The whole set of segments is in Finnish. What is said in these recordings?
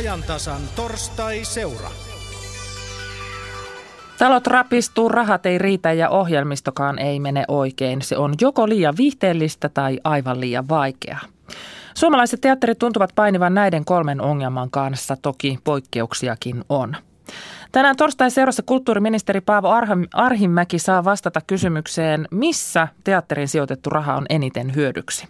ajantasan torstai-seura. Talot rapistuu, rahat ei riitä ja ohjelmistokaan ei mene oikein. Se on joko liian viihteellistä tai aivan liian vaikeaa. Suomalaiset teatterit tuntuvat painivan näiden kolmen ongelman kanssa, toki poikkeuksiakin on. Tänään torstai seurassa kulttuuriministeri Paavo Arhimäki saa vastata kysymykseen, missä teatterin sijoitettu raha on eniten hyödyksi.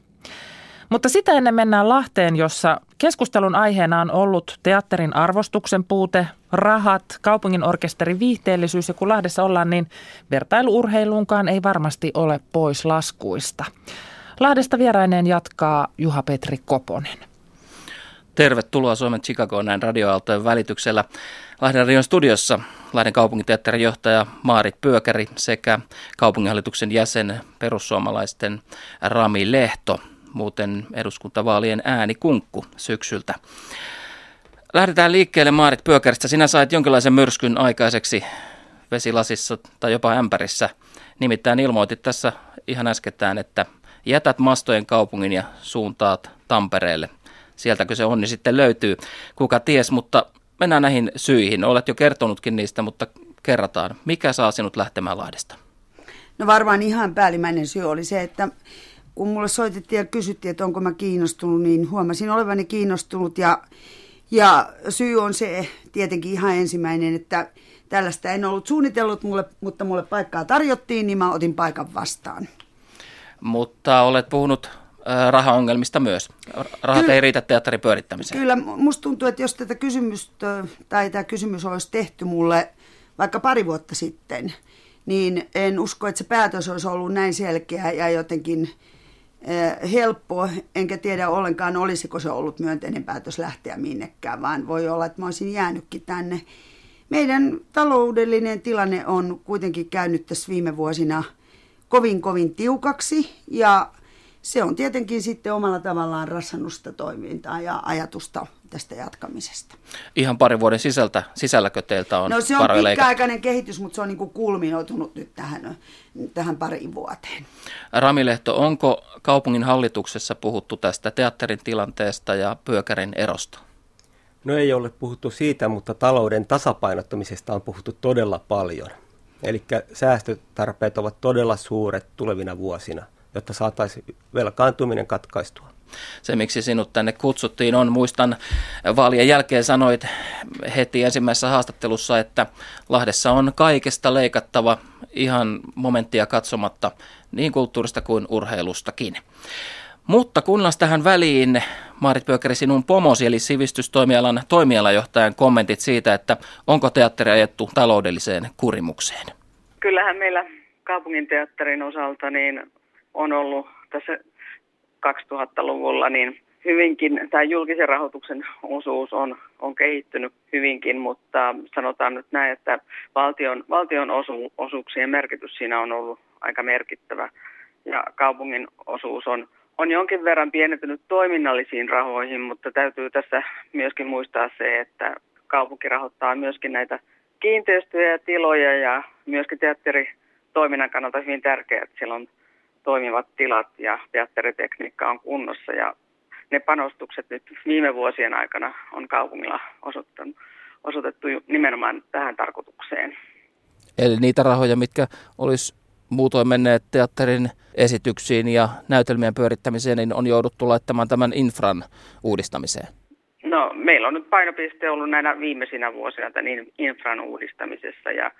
Mutta sitä ennen mennään Lahteen, jossa keskustelun aiheena on ollut teatterin arvostuksen puute, rahat, kaupungin orkesterin viihteellisyys ja kun Lahdessa ollaan, niin vertailuurheiluunkaan ei varmasti ole pois laskuista. Lahdesta vieraineen jatkaa Juha-Petri Koponen. Tervetuloa Suomen Chicagoon näin radioaaltojen välityksellä. Lahden radion studiossa Lahden kaupunginteatterin johtaja Maarit Pyökäri sekä kaupunginhallituksen jäsen perussuomalaisten Rami Lehto, muuten eduskuntavaalien ääni kunkku syksyltä. Lähdetään liikkeelle Maarit Pyökäristä. Sinä sait jonkinlaisen myrskyn aikaiseksi vesilasissa tai jopa ämpärissä. Nimittäin ilmoitit tässä ihan äskettäin, että jätät mastojen kaupungin ja suuntaat Tampereelle. Sieltäkö se onni sitten löytyy, kuka ties, mutta mennään näihin syihin. Olet jo kertonutkin niistä, mutta kerrataan. Mikä saa sinut lähtemään Lahdesta? No varmaan ihan päällimmäinen syy oli se, että kun mulle soitettiin ja kysyttiin, että onko mä kiinnostunut, niin huomasin olevani kiinnostunut. Ja, ja syy on se tietenkin ihan ensimmäinen, että tällaista en ollut suunnitellut, mulle, mutta mulle paikkaa tarjottiin, niin mä otin paikan vastaan. Mutta olet puhunut rahaongelmista myös. Rahat kyllä, ei riitä teatterin pyörittämiseen. Kyllä, musta tuntuu, että jos tätä kysymystä tai tämä kysymys olisi tehty mulle vaikka pari vuotta sitten, niin en usko, että se päätös olisi ollut näin selkeä ja jotenkin helppo, enkä tiedä ollenkaan, olisiko se ollut myönteinen päätös lähteä minnekään, vaan voi olla, että mä olisin jäänytkin tänne. Meidän taloudellinen tilanne on kuitenkin käynyt tässä viime vuosina kovin kovin tiukaksi ja se on tietenkin sitten omalla tavallaan rassannusta toimintaa ja ajatusta tästä jatkamisesta. Ihan pari vuoden sisältä, sisälläkö teiltä on No se on pitkäaikainen kehitys, mutta se on niin kuin kulminoitunut nyt tähän, tähän pariin vuoteen. Ramilehto, onko kaupungin hallituksessa puhuttu tästä teatterin tilanteesta ja pyökärin erosta? No ei ole puhuttu siitä, mutta talouden tasapainottamisesta on puhuttu todella paljon. Eli säästötarpeet ovat todella suuret tulevina vuosina – jotta saataisiin velkaantuminen katkaistua. Se, miksi sinut tänne kutsuttiin, on, muistan vaalien jälkeen sanoit heti ensimmäisessä haastattelussa, että Lahdessa on kaikesta leikattava ihan momenttia katsomatta niin kulttuurista kuin urheilustakin. Mutta kuunnellaan tähän väliin, Maarit Pöökäri, sinun pomosi eli sivistystoimialan toimialajohtajan kommentit siitä, että onko teatteri ajettu taloudelliseen kurimukseen. Kyllähän meillä kaupunginteatterin osalta niin on ollut tässä 2000-luvulla, niin hyvinkin, tämä julkisen rahoituksen osuus on, on kehittynyt hyvinkin, mutta sanotaan nyt näin, että valtion, valtion osu, osuuksien merkitys siinä on ollut aika merkittävä. Ja kaupungin osuus on, on jonkin verran pienentynyt toiminnallisiin rahoihin, mutta täytyy tässä myöskin muistaa se, että kaupunki rahoittaa myöskin näitä kiinteistöjä ja tiloja ja myöskin teatteritoiminnan kannalta hyvin tärkeää, että siellä on toimivat tilat ja teatteritekniikka on kunnossa ja ne panostukset nyt viime vuosien aikana on kaupungilla osoitettu nimenomaan tähän tarkoitukseen. Eli niitä rahoja, mitkä olisi muutoin menneet teatterin esityksiin ja näytelmien pyörittämiseen, niin on jouduttu laittamaan tämän infran uudistamiseen? No, meillä on nyt painopiste ollut näinä viimeisinä vuosina tämän infran uudistamisessa ja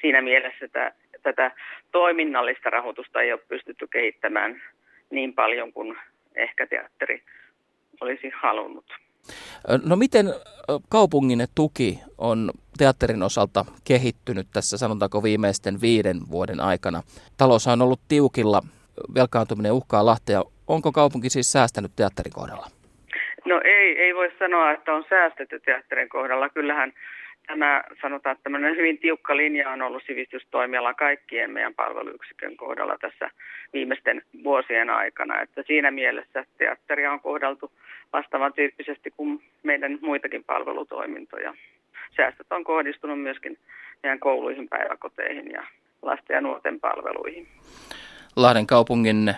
siinä mielessä että tätä toiminnallista rahoitusta ei ole pystytty kehittämään niin paljon kuin ehkä teatteri olisi halunnut. No miten kaupungin tuki on teatterin osalta kehittynyt tässä sanotaanko viimeisten viiden vuoden aikana? Talous on ollut tiukilla, velkaantuminen uhkaa Lahtea. Onko kaupunki siis säästänyt teatterin kohdalla? No ei, ei voi sanoa, että on säästetty teatterin kohdalla. Kyllähän tämä, sanotaan, että tämmöinen hyvin tiukka linja on ollut sivistystoimiala kaikkien meidän palveluyksikön kohdalla tässä viimeisten vuosien aikana. Että siinä mielessä teatteria on kohdeltu vastaavan tyyppisesti kuin meidän muitakin palvelutoimintoja. Säästöt on kohdistunut myöskin meidän kouluihin, päiväkoteihin ja lasten ja nuorten palveluihin. Lahden kaupungin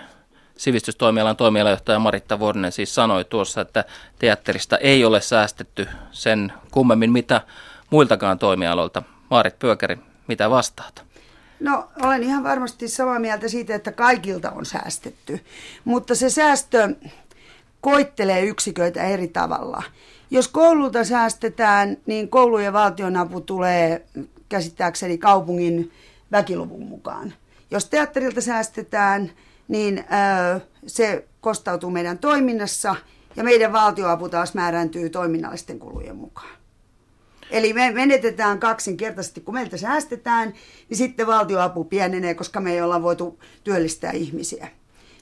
sivistystoimialan toimialajohtaja Maritta Vuorinen siis sanoi tuossa, että teatterista ei ole säästetty sen kummemmin mitä muiltakaan toimialoilta. Maarit Pyökäri, mitä vastaat? No olen ihan varmasti samaa mieltä siitä, että kaikilta on säästetty, mutta se säästö koittelee yksiköitä eri tavalla. Jos koululta säästetään, niin koulujen valtionapu tulee käsittääkseni kaupungin väkiluvun mukaan. Jos teatterilta säästetään, niin se kostautuu meidän toiminnassa ja meidän valtioapu taas määrääntyy toiminnallisten kulujen mukaan. Eli me menetetään kaksinkertaisesti, kun meiltä säästetään, niin sitten valtioapu pienenee, koska me ei olla voitu työllistää ihmisiä.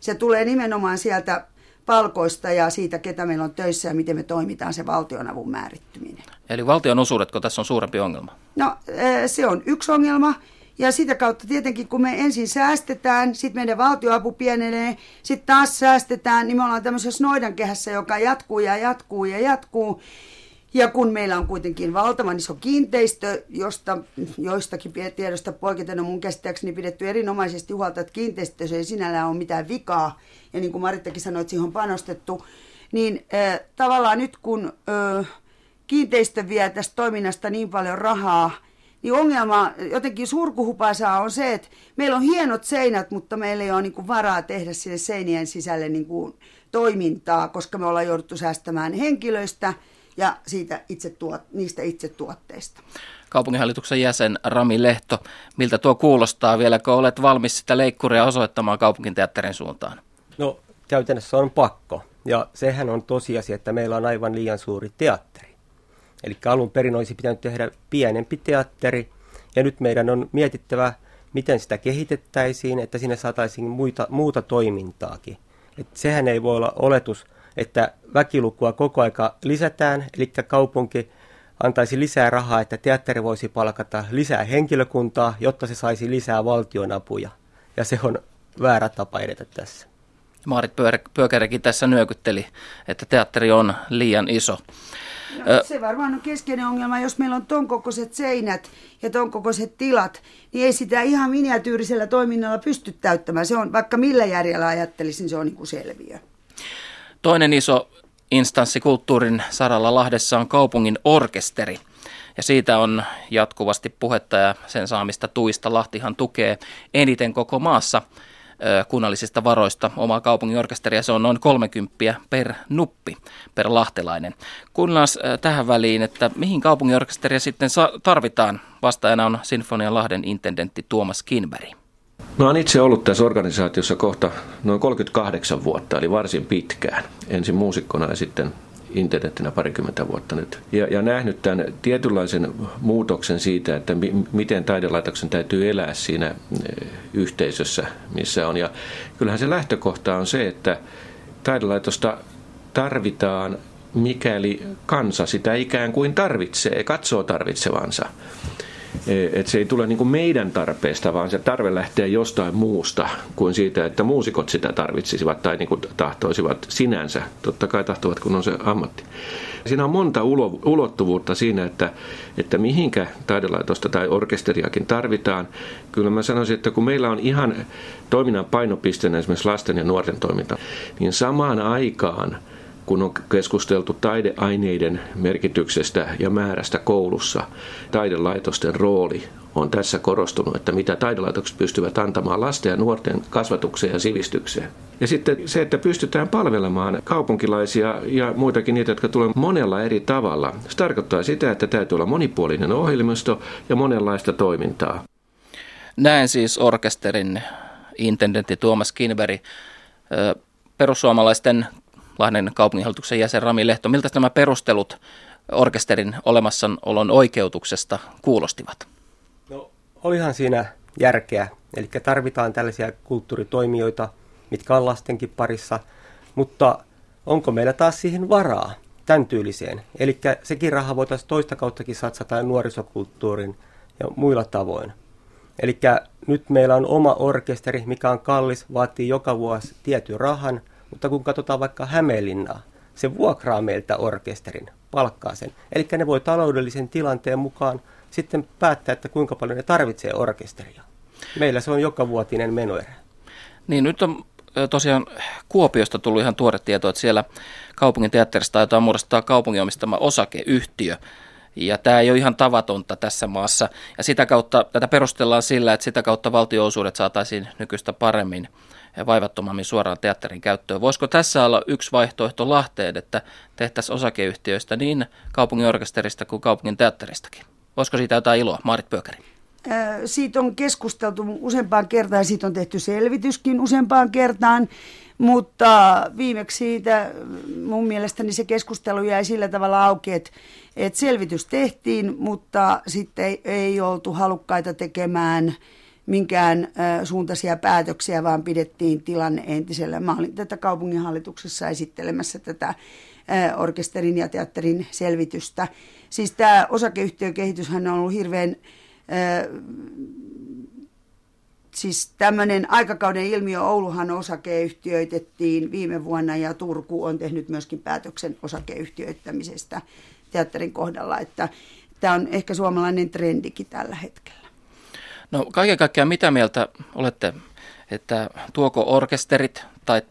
Se tulee nimenomaan sieltä palkoista ja siitä, ketä meillä on töissä ja miten me toimitaan se valtionavun määrittyminen. Eli valtion osuudetko tässä on suurempi ongelma? No se on yksi ongelma. Ja sitä kautta tietenkin, kun me ensin säästetään, sitten meidän valtioapu pienenee, sitten taas säästetään, niin me ollaan tämmöisessä noidankehässä, joka jatkuu ja jatkuu ja jatkuu. Ja kun meillä on kuitenkin valtavan iso kiinteistö, josta joistakin tiedosta poiketen on mun käsittääkseni pidetty erinomaisesti huolta, että kiinteistössä ei sinällään ole mitään vikaa, ja niin kuin Marittakin sanoi, että siihen on panostettu, niin äh, tavallaan nyt kun äh, kiinteistö vie tästä toiminnasta niin paljon rahaa, niin ongelma jotenkin surkuhupaisaa on se, että meillä on hienot seinät, mutta meillä ei ole niin kuin varaa tehdä sinne seinien sisälle niin kuin toimintaa, koska me ollaan jouduttu säästämään henkilöistä ja siitä itse tuot, niistä itse tuotteista. Kaupunginhallituksen jäsen Rami Lehto, miltä tuo kuulostaa? Vieläkö olet valmis sitä leikkuria osoittamaan kaupunginteatterin suuntaan? No käytännössä on pakko. Ja sehän on tosiasia, että meillä on aivan liian suuri teatteri. Eli alun perin olisi pitänyt tehdä pienempi teatteri, ja nyt meidän on mietittävä, miten sitä kehitettäisiin, että sinne saataisiin muita, muuta toimintaakin. Et sehän ei voi olla oletus, että väkilukua koko aika lisätään, eli kaupunki antaisi lisää rahaa, että teatteri voisi palkata lisää henkilökuntaa, jotta se saisi lisää valtionapuja. Ja se on väärä tapa edetä tässä. Maarit Pyökärikin tässä nyökytteli, että teatteri on liian iso. No, se varmaan on keskeinen ongelma, jos meillä on ton kokoiset seinät ja ton kokoiset tilat, niin ei sitä ihan miniatyyrisellä toiminnalla pysty täyttämään. Se on, vaikka millä järjellä ajattelisin, se on niin kuin selviö. Toinen iso instanssi kulttuurin saralla Lahdessa on kaupungin orkesteri. Ja siitä on jatkuvasti puhetta ja sen saamista tuista Lahtihan tukee eniten koko maassa kunnallisista varoista omaa kaupungin orkesteria. Se on noin 30 per nuppi, per lahtelainen. Kuunnellaan tähän väliin, että mihin kaupungin orkesteria sitten tarvitaan. Vastaajana on Sinfonian Lahden intendentti Tuomas Kinberg. Mä oon itse ollut tässä organisaatiossa kohta noin 38 vuotta, eli varsin pitkään. Ensin muusikkona ja sitten internettinä parikymmentä vuotta nyt. Ja, ja nähnyt tämän tietynlaisen muutoksen siitä, että mi, miten taidelaitoksen täytyy elää siinä eh, yhteisössä, missä on. Ja kyllähän se lähtökohta on se, että taidelaitosta tarvitaan, mikäli kansa sitä ikään kuin tarvitsee, katsoo tarvitsevansa. Eh, että se ei tule niin kuin meidän tarpeesta, vaan se tarve lähtee jostain muusta kuin siitä, että muusikot sitä tarvitsisivat tai niin kuin tahtoisivat sinänsä. Totta kai tahtovat, kun on se ammatti. Siinä on monta ulottuvuutta siinä, että, että mihinkä taidelaitosta tai orkesteriakin tarvitaan. Kyllä mä sanoisin, että kun meillä on ihan toiminnan painopisteenä esimerkiksi lasten ja nuorten toiminta, niin samaan aikaan – kun on keskusteltu taideaineiden merkityksestä ja määrästä koulussa, taidelaitosten rooli on tässä korostunut, että mitä taidelaitokset pystyvät antamaan lasten ja nuorten kasvatukseen ja sivistykseen. Ja sitten se, että pystytään palvelemaan kaupunkilaisia ja muitakin niitä, jotka tulevat monella eri tavalla. Se tarkoittaa sitä, että täytyy olla monipuolinen ohjelmisto ja monenlaista toimintaa. Näen siis orkesterin intendentti Tuomas Kinberg. Perussuomalaisten Lahden kaupunginhallituksen jäsen Rami Lehto. Miltä nämä perustelut orkesterin olemassaolon oikeutuksesta kuulostivat? No, olihan siinä järkeä. Eli tarvitaan tällaisia kulttuuritoimijoita, mitkä on lastenkin parissa, mutta onko meillä taas siihen varaa, tämän tyyliseen? Eli sekin raha voitaisiin toista kauttakin satsata nuorisokulttuurin ja muilla tavoin. Eli nyt meillä on oma orkesteri, mikä on kallis, vaatii joka vuosi tietyn rahan – mutta kun katsotaan vaikka Hämeenlinnaa, se vuokraa meiltä orkesterin, palkkaa sen. Eli ne voi taloudellisen tilanteen mukaan sitten päättää, että kuinka paljon ne tarvitsee orkesteria. Meillä se on joka vuotinen menoerä. Niin nyt on tosiaan Kuopiosta tullut ihan tuore tieto, että siellä kaupungin teatterista taitaa muodostaa kaupungin omistama osakeyhtiö. Ja tämä ei ole ihan tavatonta tässä maassa. Ja sitä kautta, tätä perustellaan sillä, että sitä kautta valtioosuudet saataisiin nykyistä paremmin vaivattomammin suoraan teatterin käyttöön. Voisiko tässä olla yksi vaihtoehto Lahteen, että tehtäisiin osakeyhtiöistä niin kaupungin orkesterista kuin kaupungin teatteristakin? Voisiko siitä jotain iloa, Maarit Pöökäri? Siitä on keskusteltu useampaan kertaan siitä on tehty selvityskin useampaan kertaan, mutta viimeksi siitä mun mielestäni se keskustelu jäi sillä tavalla auki, että, että selvitys tehtiin, mutta sitten ei, ei oltu halukkaita tekemään minkään suuntaisia päätöksiä, vaan pidettiin tilanne entisellä. Mä olin tätä kaupunginhallituksessa esittelemässä tätä orkesterin ja teatterin selvitystä. Siis tämä osakeyhtiökehityshän on ollut hirveän siis tämmöinen aikakauden ilmiö Ouluhan osakeyhtiöitettiin viime vuonna ja Turku on tehnyt myöskin päätöksen osakeyhtiöittämisestä teatterin kohdalla, että tämä on ehkä suomalainen trendikin tällä hetkellä. No kaiken kaikkiaan mitä mieltä olette, että tuoko orkesterit tai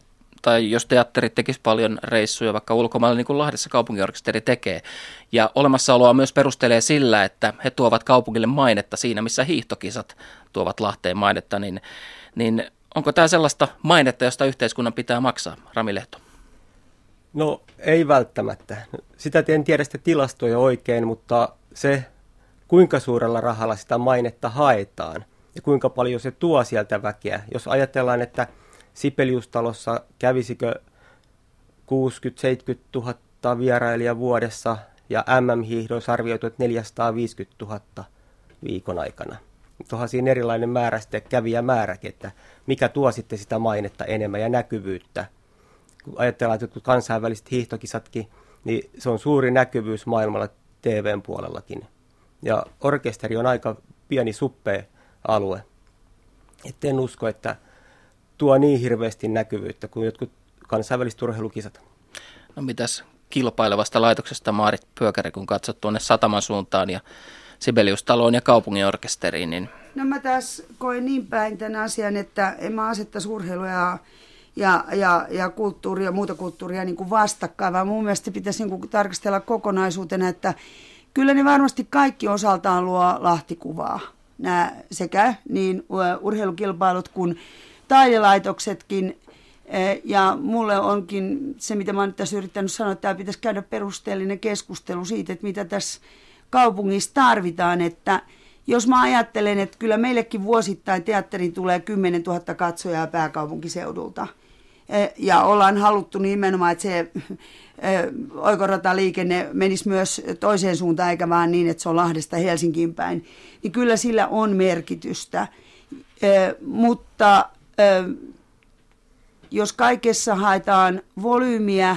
tai jos teatterit tekisi paljon reissuja vaikka ulkomailla, niin kuin Lahdessa kaupungiorkesteri tekee. Ja olemassaoloa myös perustelee sillä, että he tuovat kaupungille mainetta siinä, missä hiihtokisat tuovat Lahteen mainetta, niin, niin onko tämä sellaista mainetta, josta yhteiskunnan pitää maksaa, Rami Lehto? No ei välttämättä. Sitä en tiedä sitä tilastoja oikein, mutta se kuinka suurella rahalla sitä mainetta haetaan ja kuinka paljon se tuo sieltä väkeä. Jos ajatellaan, että Sipeliustalossa kävisikö 60-70 000 vierailijaa vuodessa ja MM-hiihdoissa arvioitu, että 450 000 viikon aikana. Tuohan siinä erilainen määrä sitten kävijämääräkin, että mikä tuo sitten sitä mainetta enemmän ja näkyvyyttä. Kun ajatellaan, että kansainväliset hiihtokisatkin, niin se on suuri näkyvyys maailmalla TVn puolellakin. Ja orkesteri on aika pieni suppea alue. Et en usko, että tuo niin hirveästi näkyvyyttä kuin jotkut kansainväliset urheilukisat. No mitäs kilpailevasta laitoksesta Maarit Pyökäri, kun katsot tuonne Sataman suuntaan ja Sibeliustaloon ja kaupunginorkesteriin, niin... No mä taas koen niin päin tämän asian, että en mä asettaisi urheilua ja, ja, ja, ja kulttuuria ja muuta kulttuuria niin kuin vastakkain, vaan mun mielestä pitäisi niin kuin tarkastella kokonaisuutena, että kyllä ne varmasti kaikki osaltaan luo lahtikuvaa. Nämä sekä niin urheilukilpailut kuin taidelaitoksetkin. Eh, ja mulle onkin se, mitä mä oon tässä yrittänyt sanoa, että tämä pitäisi käydä perusteellinen keskustelu siitä, että mitä tässä kaupungissa tarvitaan, että jos mä ajattelen, että kyllä meillekin vuosittain teatteriin tulee 10 000 katsojaa pääkaupunkiseudulta, ja ollaan haluttu nimenomaan, että se eh, oikorataliikenne menisi myös toiseen suuntaan, eikä vaan niin, että se on Lahdesta Helsinkiin päin, niin kyllä sillä on merkitystä. Mutta jos kaikessa haetaan volyymiä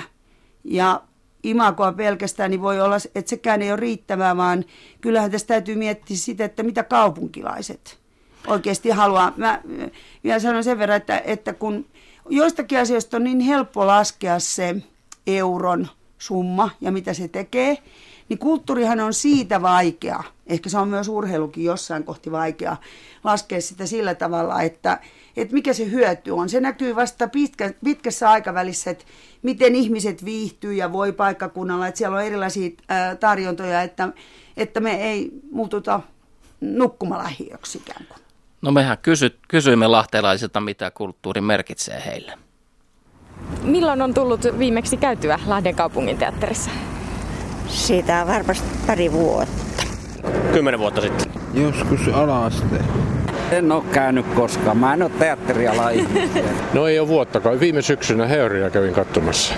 ja imakoa pelkästään, niin voi olla, että sekään ei ole riittävää, vaan kyllähän tästä täytyy miettiä sitä, että mitä kaupunkilaiset oikeasti haluaa. Mä vielä sanon sen verran, että, että kun joistakin asioista on niin helppo laskea se euron summa ja mitä se tekee, niin kulttuurihan on siitä vaikea, ehkä se on myös urheilukin jossain kohti vaikea, laskea sitä sillä tavalla, että, että mikä se hyöty on. Se näkyy vasta pitkä, pitkässä aikavälissä, että miten ihmiset viihtyy ja voi paikkakunnalla, että siellä on erilaisia tarjontoja, että, että me ei muututa nukkumalähiöksi ikään kuin. No mehän kysy, kysyimme lahtelaisilta, mitä kulttuuri merkitsee heille. Milloin on tullut viimeksi käytyä Lahden kaupungin teatterissa? Siitä on varmasti pari vuotta. Kymmenen vuotta sitten. Joskus alaste. En ole käynyt koskaan. Mä en ole teatteriala No ei ole vuottakaan. Viime syksynä Heoria kävin katsomassa.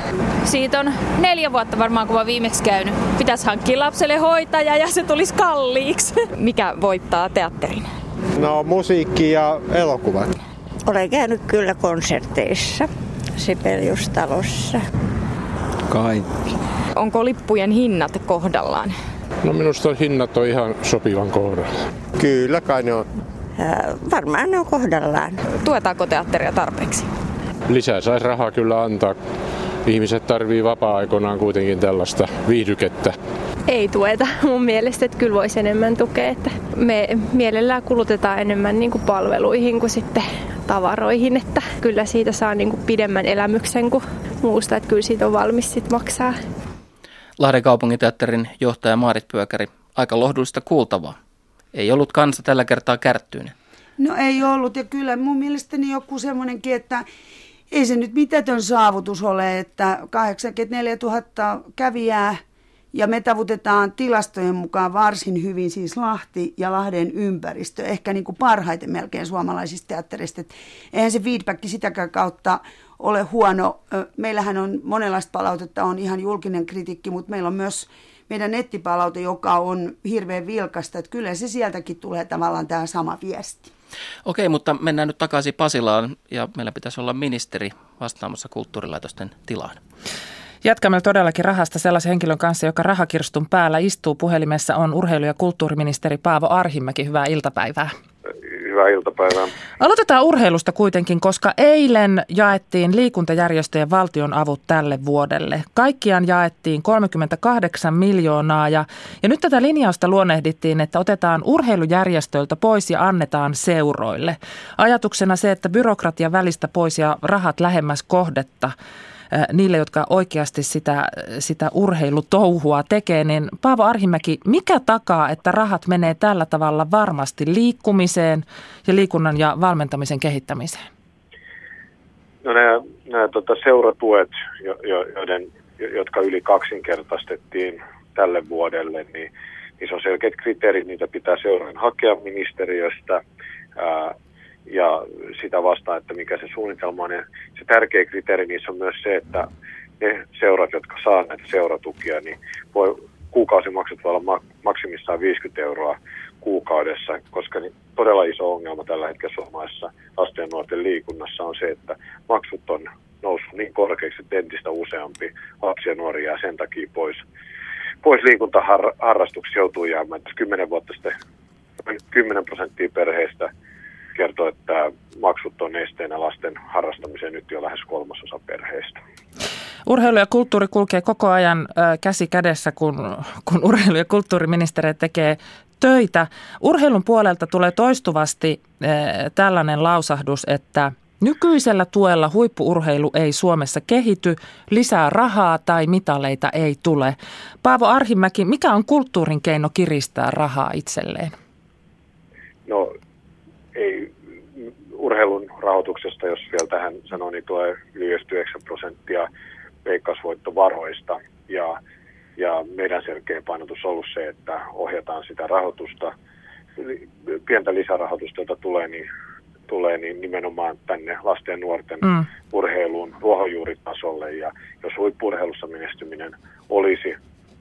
Siitä on neljä vuotta varmaan, kun mä viimeksi käynyt. Pitäisi hankkia lapselle hoitaja ja se tulisi kalliiksi. Mikä voittaa teatterin? No musiikki ja elokuvat. Olen käynyt kyllä konserteissa Sibeliustalossa. Kaikki. Onko lippujen hinnat kohdallaan? No minusta hinnat on ihan sopivan kohdalla. Kyllä kai ne on. Äh, varmaan ne on kohdallaan. Tuetaanko teatteria tarpeeksi? Lisää saisi rahaa kyllä antaa. Ihmiset tarvii vapaa-aikoinaan kuitenkin tällaista viihdykettä. Ei tueta mun mielestä, että kyllä voisi enemmän tukea. Että me mielellään kulutetaan enemmän niin kuin palveluihin kuin sitten tavaroihin, että kyllä siitä saa niin kuin pidemmän elämyksen kuin muusta, että kyllä siitä on valmis sit maksaa. Lahden kaupunginteatterin johtaja Maarit Pyökäri, aika lohdullista kuultavaa. Ei ollut kansa tällä kertaa kärttyinen. No ei ollut ja kyllä mun mielestäni joku semmoinenkin, että ei se nyt mitätön saavutus ole, että 84 000 kävijää ja me tavutetaan tilastojen mukaan varsin hyvin siis Lahti ja Lahden ympäristö, ehkä niin kuin parhaiten melkein suomalaisista teatterista. eihän se feedback sitäkään kautta ole huono. Meillähän on monenlaista palautetta, on ihan julkinen kritiikki, mutta meillä on myös meidän nettipalaute, joka on hirveän vilkasta. Että kyllä se sieltäkin tulee tavallaan tämä sama viesti. Okei, mutta mennään nyt takaisin Pasilaan ja meillä pitäisi olla ministeri vastaamassa kulttuurilaitosten tilaan. Jatkamme todellakin rahasta sellaisen henkilön kanssa, joka rahakirstun päällä istuu puhelimessa, on urheilu- ja kulttuuriministeri Paavo Arhimäki. Hyvää iltapäivää. Hyvää iltapäivää. Aloitetaan urheilusta kuitenkin, koska eilen jaettiin liikuntajärjestöjen valtion avut tälle vuodelle. Kaikkiaan jaettiin 38 miljoonaa ja, ja nyt tätä linjausta luonnehdittiin, että otetaan urheilujärjestöiltä pois ja annetaan seuroille. Ajatuksena se, että byrokratia välistä pois ja rahat lähemmäs kohdetta niille, jotka oikeasti sitä, sitä urheilutouhua tekee, niin Paavo Arhimäki, mikä takaa, että rahat menee tällä tavalla varmasti liikkumiseen ja liikunnan ja valmentamisen kehittämiseen? No nämä, nämä tota, seuratuet, jo, jo, joiden, jotka yli kaksinkertaistettiin tälle vuodelle, niin, niin se on selkeät kriteerit, niitä pitää seurojen hakea ministeriöstä. Ää, ja sitä vastaan, että mikä se suunnitelma on. Ja se tärkeä kriteeri niissä on myös se, että ne seurat, jotka saa näitä seuratukia, niin voi, kuukausimaksut voi olla maksimissaan 50 euroa kuukaudessa, koska niin todella iso ongelma tällä hetkellä suomalaisessa lasten ja nuorten liikunnassa on se, että maksut on noussut niin korkeaksi, että entistä useampi lapsi ja nuori jää sen takia pois, pois liikuntaharrastuksessa joutuu jäämään. 10 vuotta sitten 10 prosenttia perheistä kertoo, että maksut on esteenä lasten harrastamiseen nyt jo lähes kolmasosa perheistä. Urheilu ja kulttuuri kulkee koko ajan käsi kädessä, kun, kun urheilu- ja kulttuuriministeri tekee töitä. Urheilun puolelta tulee toistuvasti tällainen lausahdus, että nykyisellä tuella huippuurheilu ei Suomessa kehity, lisää rahaa tai mitaleita ei tule. Paavo Arhimäki, mikä on kulttuurin keino kiristää rahaa itselleen? No ei urheilun rahoituksesta, jos vielä tähän sanoo, niin tulee yli 9 prosenttia veikkausvoittovaroista. Ja, ja meidän selkeä painotus on ollut se, että ohjataan sitä rahoitusta, pientä lisärahoitusta, jota tulee, niin, tulee niin nimenomaan tänne lasten ja nuorten mm. urheiluun ruohonjuuritasolle. Ja jos huippurheilussa menestyminen olisi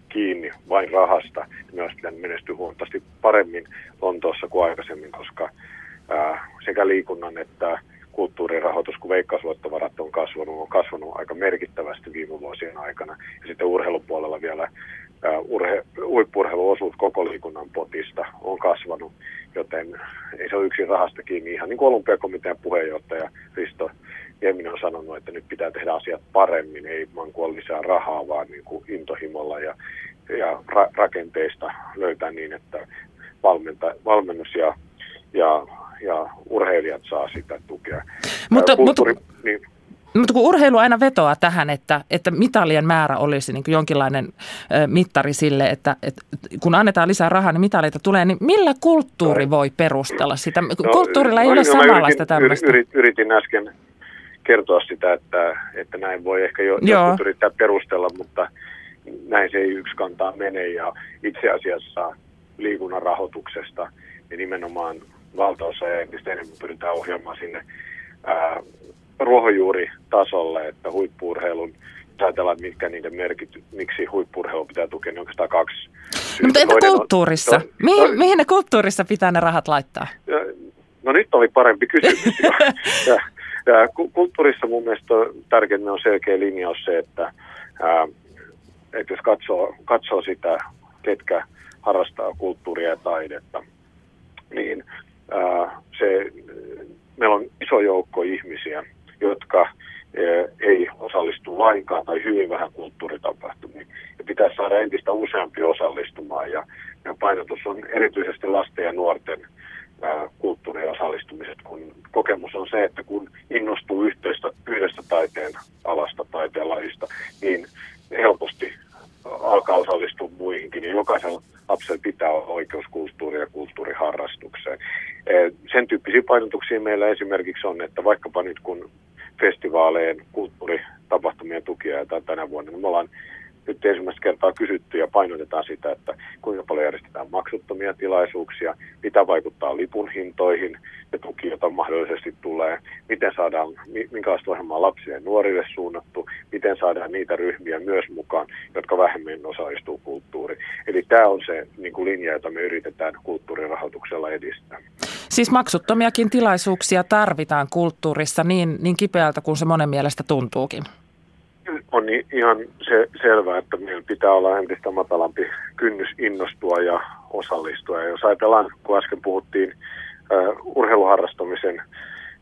kiinni vain rahasta, niin me olisi menestyä huomattavasti paremmin Lontoossa kuin aikaisemmin, koska sekä liikunnan että kulttuurirahoitus, kun veikkausluottovarat on kasvanut, on kasvanut aika merkittävästi viime vuosien aikana. Ja sitten urheilupuolella vielä urhe, huippurheiluosuus koko liikunnan potista on kasvanut, joten ei se ole yksin rahasta kiinni. Ihan niin kuin olympiakomitean puheenjohtaja Risto Jemmin on sanonut, että nyt pitää tehdä asiat paremmin, ei vaan kuin lisää rahaa, vaan niin kuin intohimolla ja, ja ra- rakenteista löytää niin, että valmenta, valmennus ja, ja ja urheilijat saa sitä tukea. Mutta, Kulttuuri, mutta, niin, mutta kun urheilu aina vetoaa tähän, että, että mitalien määrä olisi niin kuin jonkinlainen mittari sille, että, että kun annetaan lisää rahaa, niin mitaleita tulee, niin millä kulttuuri voi perustella sitä? No, Kulttuurilla ei no, ole no, samanlaista tämmöistä. Yritin, yritin äsken kertoa sitä, että, että näin voi ehkä jo, jotkut yrittää perustella, mutta näin se ei yksi kantaa mene. Ja itse asiassa liikunnan rahoituksesta ja nimenomaan valtaosa ja entistä enemmän pyritään ohjaamaan sinne ää, ruohonjuuritasolle, että huippuurheilun, jos ajatellaan, mitkä niiden merkit, miksi huippurheilu pitää tukea, niin oikeastaan kaksi No, mutta entä kulttuurissa? To, mihin, to, mihin ne kulttuurissa pitää ne rahat laittaa? No nyt oli parempi kysymys. ja, ja, kulttuurissa mun mielestä tärkeintä on selkeä linjaus se, että, ää, että jos katsoo, katsoo sitä, ketkä harrastaa kulttuuria ja taidetta, niin se, meillä on iso joukko ihmisiä, jotka ei osallistu lainkaan tai hyvin vähän kulttuuritapahtumiin. Ja pitäisi saada entistä useampi osallistumaan ja, ja painotus on erityisesti lasten ja nuorten kulttuuriosallistumiset, kun kokemus on se, että kun innostuu yhteistä, yhdestä taiteen alasta, lajista, niin helposti alkaa osallistua muihinkin. Niin jokaisella lapsella pitää olla oikeus kulttuuri- ja kulttuuriharrastukseen. Sen tyyppisiä painotuksia meillä esimerkiksi on, että vaikkapa nyt kun festivaaleen, kulttuuritapahtumien tukia tänä vuonna, niin me ollaan nyt ensimmäistä kertaa kysytty ja painotetaan sitä, että kuinka paljon järjestetään maksuttomia tilaisuuksia, mitä vaikuttaa lipun hintoihin ja tuki, jota mahdollisesti tulee, miten saadaan, minkälaista ohjelmaa lapsille ja nuorille suunnattu, miten saadaan niitä ryhmiä myös mukaan, jotka vähemmän osallistuu kulttuuriin. Eli tämä on se niin kuin linja, jota me yritetään kulttuurirahoituksella edistää. Siis maksuttomiakin tilaisuuksia tarvitaan kulttuurissa niin, niin kipeältä kuin se monen mielestä tuntuukin on ihan se, selvää, että meillä pitää olla entistä matalampi kynnys innostua ja osallistua. Ja jos ajatellaan, kun äsken puhuttiin uh, urheiluharrastamisen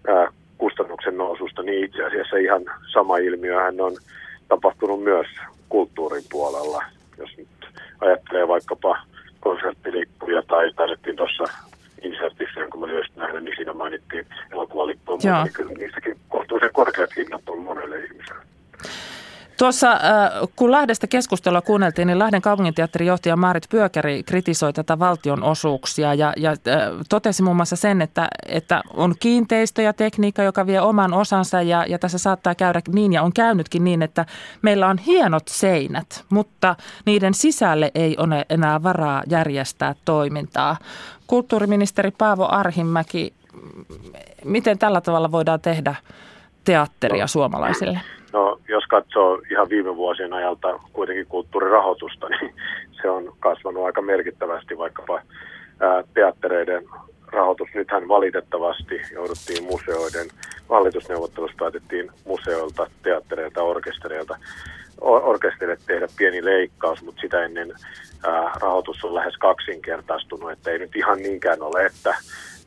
uh, kustannuksen noususta, niin itse asiassa ihan sama ilmiöhän on tapahtunut myös kulttuurin puolella. Jos ajattelee vaikkapa konserttilippuja tai taidettiin tuossa insertissä, jonka mä just nähnyt, niin siinä mainittiin elokuvalippuja, mutta niin kyllä niistäkin kohtuullisen korkeat hinnat on monelle ihmiselle. Tuossa äh, kun Lahdesta keskustelua kuunneltiin, niin Lahden kaupunginteatterin johtaja Maarit Pyökäri kritisoi tätä valtion osuuksia ja, ja äh, totesi muun muassa sen, että, että on kiinteistö ja tekniikka, joka vie oman osansa ja, ja tässä saattaa käydä niin ja on käynytkin niin, että meillä on hienot seinät, mutta niiden sisälle ei ole enää varaa järjestää toimintaa. Kulttuuriministeri Paavo Arhimäki, miten tällä tavalla voidaan tehdä teatteria suomalaisille? No, jos katsoo ihan viime vuosien ajalta kuitenkin kulttuurirahoitusta, niin se on kasvanut aika merkittävästi vaikkapa ää, teattereiden rahoitus. Nythän valitettavasti jouduttiin museoiden, hallitusneuvottelussa päätettiin museoilta, teattereilta, orkestereilta, orkestereille tehdä pieni leikkaus, mutta sitä ennen ää, rahoitus on lähes kaksinkertaistunut, että ei nyt ihan niinkään ole, että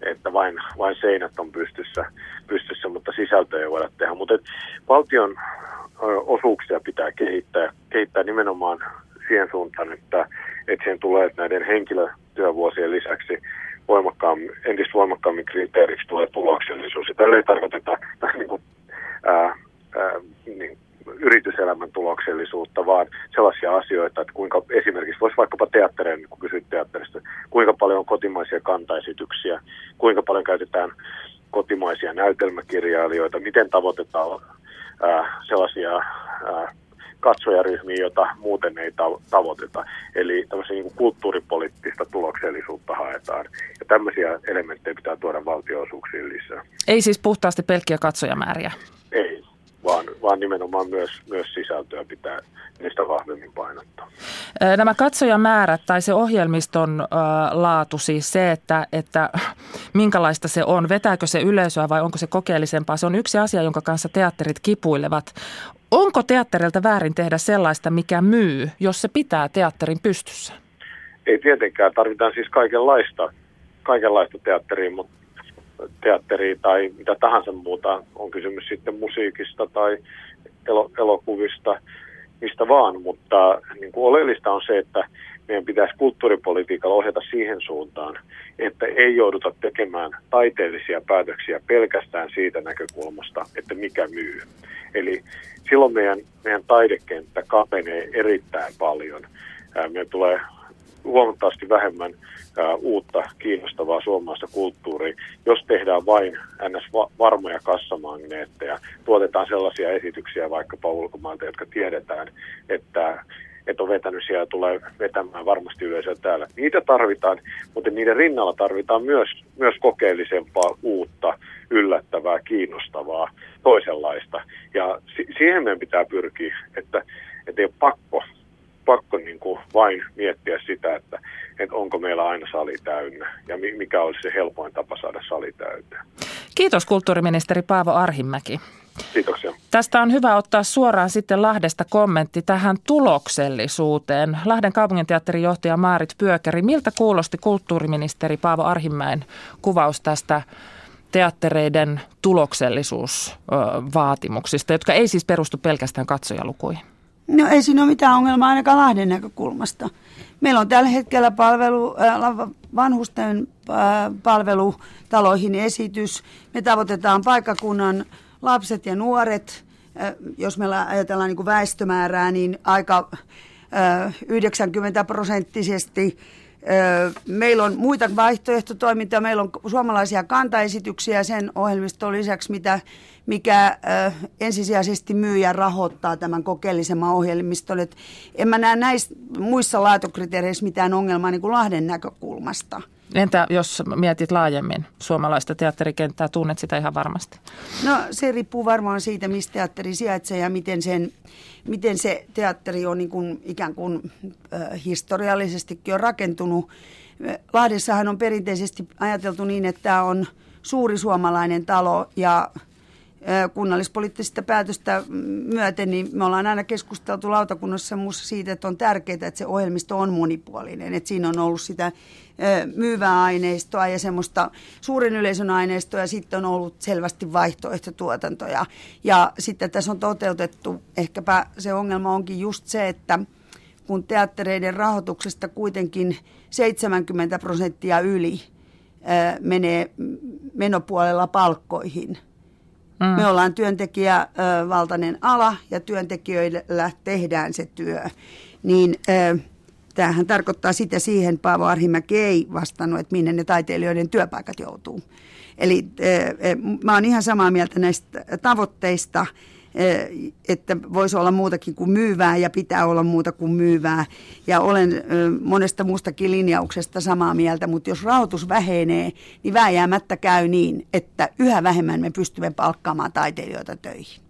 että vain, vain seinät on pystyssä, pystyssä, mutta sisältöä ei voida tehdä. Mutta valtion osuuksia pitää kehittää, kehittää nimenomaan siihen suuntaan, että, että siihen tulee että näiden henkilötyövuosien lisäksi voimakkaammin, entistä voimakkaammin kriteeriksi tulee tuloksellisuus. Ja tällä ei tarkoiteta niin kuin, ää, ää, niin, yrityselämän tuloksellisuutta, vaan sellaisia asioita, että kuinka esimerkiksi voisi vaikkapa teattereen, niin kun kysyt teatterista, kuinka paljon on kotimaisia kantaesityksiä, kuinka paljon käytetään kotimaisia näytelmäkirjailijoita, miten tavoitetaan ää, sellaisia ää, katsojaryhmiä, joita muuten ei tavoiteta. Eli tämmöisiä niin kulttuuripoliittista tuloksellisuutta haetaan. Ja tämmöisiä elementtejä pitää tuoda valtionosuuksiin lisää. Ei siis puhtaasti pelkkiä katsojamääriä? Ei, vaan, vaan nimenomaan myös, myös sisältöä pitää niistä vahvemmin. Nämä katsojamäärät tai se ohjelmiston laatu, siis se, että, että minkälaista se on, vetääkö se yleisöä vai onko se kokeellisempaa, se on yksi asia, jonka kanssa teatterit kipuilevat. Onko teatterilta väärin tehdä sellaista, mikä myy, jos se pitää teatterin pystyssä? Ei tietenkään, tarvitaan siis kaikenlaista, kaikenlaista teatteria, mutta teatteria tai mitä tahansa muuta, on kysymys sitten musiikista tai elokuvista, mistä vaan, mutta niin kuin oleellista on se, että meidän pitäisi kulttuuripolitiikalla ohjata siihen suuntaan, että ei jouduta tekemään taiteellisia päätöksiä pelkästään siitä näkökulmasta, että mikä myy. Eli silloin meidän, meidän taidekenttä kapenee erittäin paljon. Meidän tulee huomattavasti vähemmän ää, uutta kiinnostavaa suomalaista kulttuuria, jos tehdään vain ns. varmoja kassamagneetteja, tuotetaan sellaisia esityksiä vaikkapa ulkomailta, jotka tiedetään, että että on vetänyt siellä tulee vetämään varmasti yleisöä täällä. Niitä tarvitaan, mutta niiden rinnalla tarvitaan myös, myös kokeellisempaa, uutta, yllättävää, kiinnostavaa, toisenlaista. Ja si- siihen meidän pitää pyrkiä, että, että ei ole pakko pakko niin kuin vain miettiä sitä, että, että onko meillä aina sali täynnä ja mikä olisi se helpoin tapa saada sali täyteen. Kiitos kulttuuriministeri Paavo Arhimäki. Kiitoksia. Tästä on hyvä ottaa suoraan sitten Lahdesta kommentti tähän tuloksellisuuteen. Lahden kaupunginteatterin johtaja Maarit Pyökäri, miltä kuulosti kulttuuriministeri Paavo Arhimäen kuvaus tästä teattereiden tuloksellisuusvaatimuksista, jotka ei siis perustu pelkästään katsojalukuihin? No ei siinä ole mitään ongelmaa ainakaan Lahden näkökulmasta. Meillä on tällä hetkellä palvelu, äh, vanhusten äh, palvelutaloihin esitys. Me tavoitetaan paikkakunnan lapset ja nuoret. Äh, jos meillä ajatellaan niin kuin väestömäärää, niin aika äh, 90 prosenttisesti Meillä on muita vaihtoehtotoimintoja, meillä on suomalaisia kantaesityksiä sen ohjelmiston lisäksi, mitä, mikä ensisijaisesti myyjä rahoittaa tämän kokeellisemman ohjelmiston. Et en mä näe näissä muissa laatukriteereissä mitään ongelmaa niin kuin Lahden näkökulmasta. Entä jos mietit laajemmin suomalaista teatterikenttää, tunnet sitä ihan varmasti? No se riippuu varmaan siitä, mistä teatteri sijaitsee ja miten, sen, miten se teatteri on niin kuin, ikään kuin äh, historiallisestikin on rakentunut. Lahdessahan on perinteisesti ajateltu niin, että tämä on suuri suomalainen talo ja kunnallispoliittisista päätöstä myöten, niin me ollaan aina keskusteltu lautakunnassa muussa siitä, että on tärkeää, että se ohjelmisto on monipuolinen. Että siinä on ollut sitä myyvää aineistoa ja semmoista suuren yleisön aineistoa ja sitten on ollut selvästi vaihtoehtotuotantoja. Ja sitten tässä on toteutettu, ehkäpä se ongelma onkin just se, että kun teattereiden rahoituksesta kuitenkin 70 prosenttia yli menee menopuolella palkkoihin – Mm. Me ollaan työntekijävaltainen ala ja työntekijöillä tehdään se työ. Niin tämähän tarkoittaa sitä siihen, Paavo Arhimäki ei vastannut, että minne ne taiteilijoiden työpaikat joutuu. Eli mä oon ihan samaa mieltä näistä tavoitteista – että voisi olla muutakin kuin myyvää ja pitää olla muuta kuin myyvää. Ja olen monesta muustakin linjauksesta samaa mieltä, mutta jos rahoitus vähenee, niin vääjäämättä käy niin, että yhä vähemmän me pystymme palkkaamaan taiteilijoita töihin.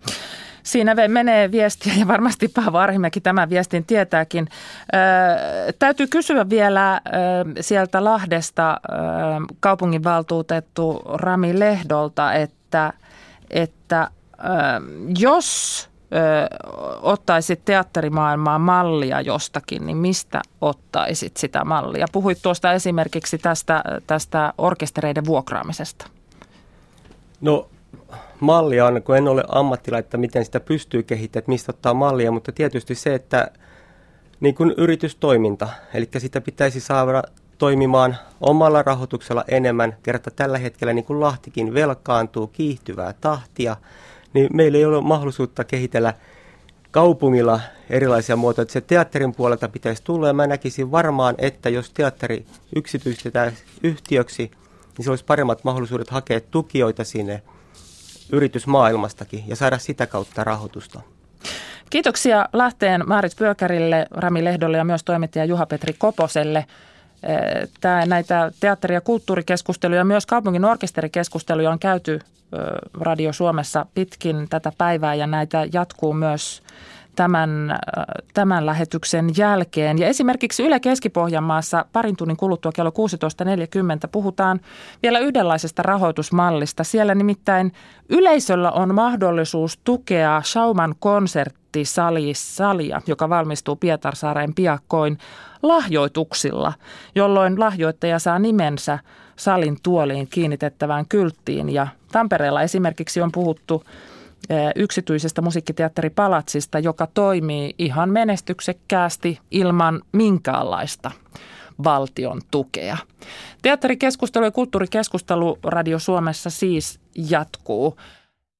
Siinä menee viestiä ja varmasti Paavo Arhimäki tämän viestin tietääkin. Ö, täytyy kysyä vielä ö, sieltä Lahdesta ö, kaupunginvaltuutettu Rami Lehdolta, että, että jos ottaisit teatterimaailmaan mallia jostakin, niin mistä ottaisit sitä mallia? Puhuit tuosta esimerkiksi tästä, tästä orkestereiden vuokraamisesta. No mallia on, kun en ole ammattilainen, että miten sitä pystyy kehittämään, mistä ottaa mallia, mutta tietysti se, että niin kuin yritystoiminta, eli sitä pitäisi saada toimimaan omalla rahoituksella enemmän, kerta tällä hetkellä niin kuin Lahtikin velkaantuu kiihtyvää tahtia, niin meillä ei ole mahdollisuutta kehitellä kaupungilla erilaisia muotoja. Se teatterin puolelta pitäisi tulla ja mä näkisin varmaan, että jos teatteri yksityistetään yhtiöksi, niin se olisi paremmat mahdollisuudet hakea tukijoita sinne yritysmaailmastakin ja saada sitä kautta rahoitusta. Kiitoksia Lahteen Maarit Pyökärille, Rami Lehdolle ja myös toimittaja Juha-Petri Koposelle. Tämä, näitä teatteri- ja kulttuurikeskusteluja, myös kaupungin orkesterikeskusteluja on käyty Radio Suomessa pitkin tätä päivää ja näitä jatkuu myös tämän, tämän lähetyksen jälkeen. Ja esimerkiksi Yle Keski-Pohjanmaassa parin tunnin kuluttua kello 16.40 puhutaan vielä yhdenlaisesta rahoitusmallista. Siellä nimittäin yleisöllä on mahdollisuus tukea Schauman konserttisalia, joka valmistuu Pietarsaareen piakkoin lahjoituksilla, jolloin lahjoittaja saa nimensä salin tuoliin kiinnitettävään kylttiin. Ja Tampereella esimerkiksi on puhuttu yksityisestä musiikkiteatteripalatsista, joka toimii ihan menestyksekkäästi ilman minkäänlaista valtion tukea. Teatterikeskustelu ja kulttuurikeskustelu Radio Suomessa siis jatkuu.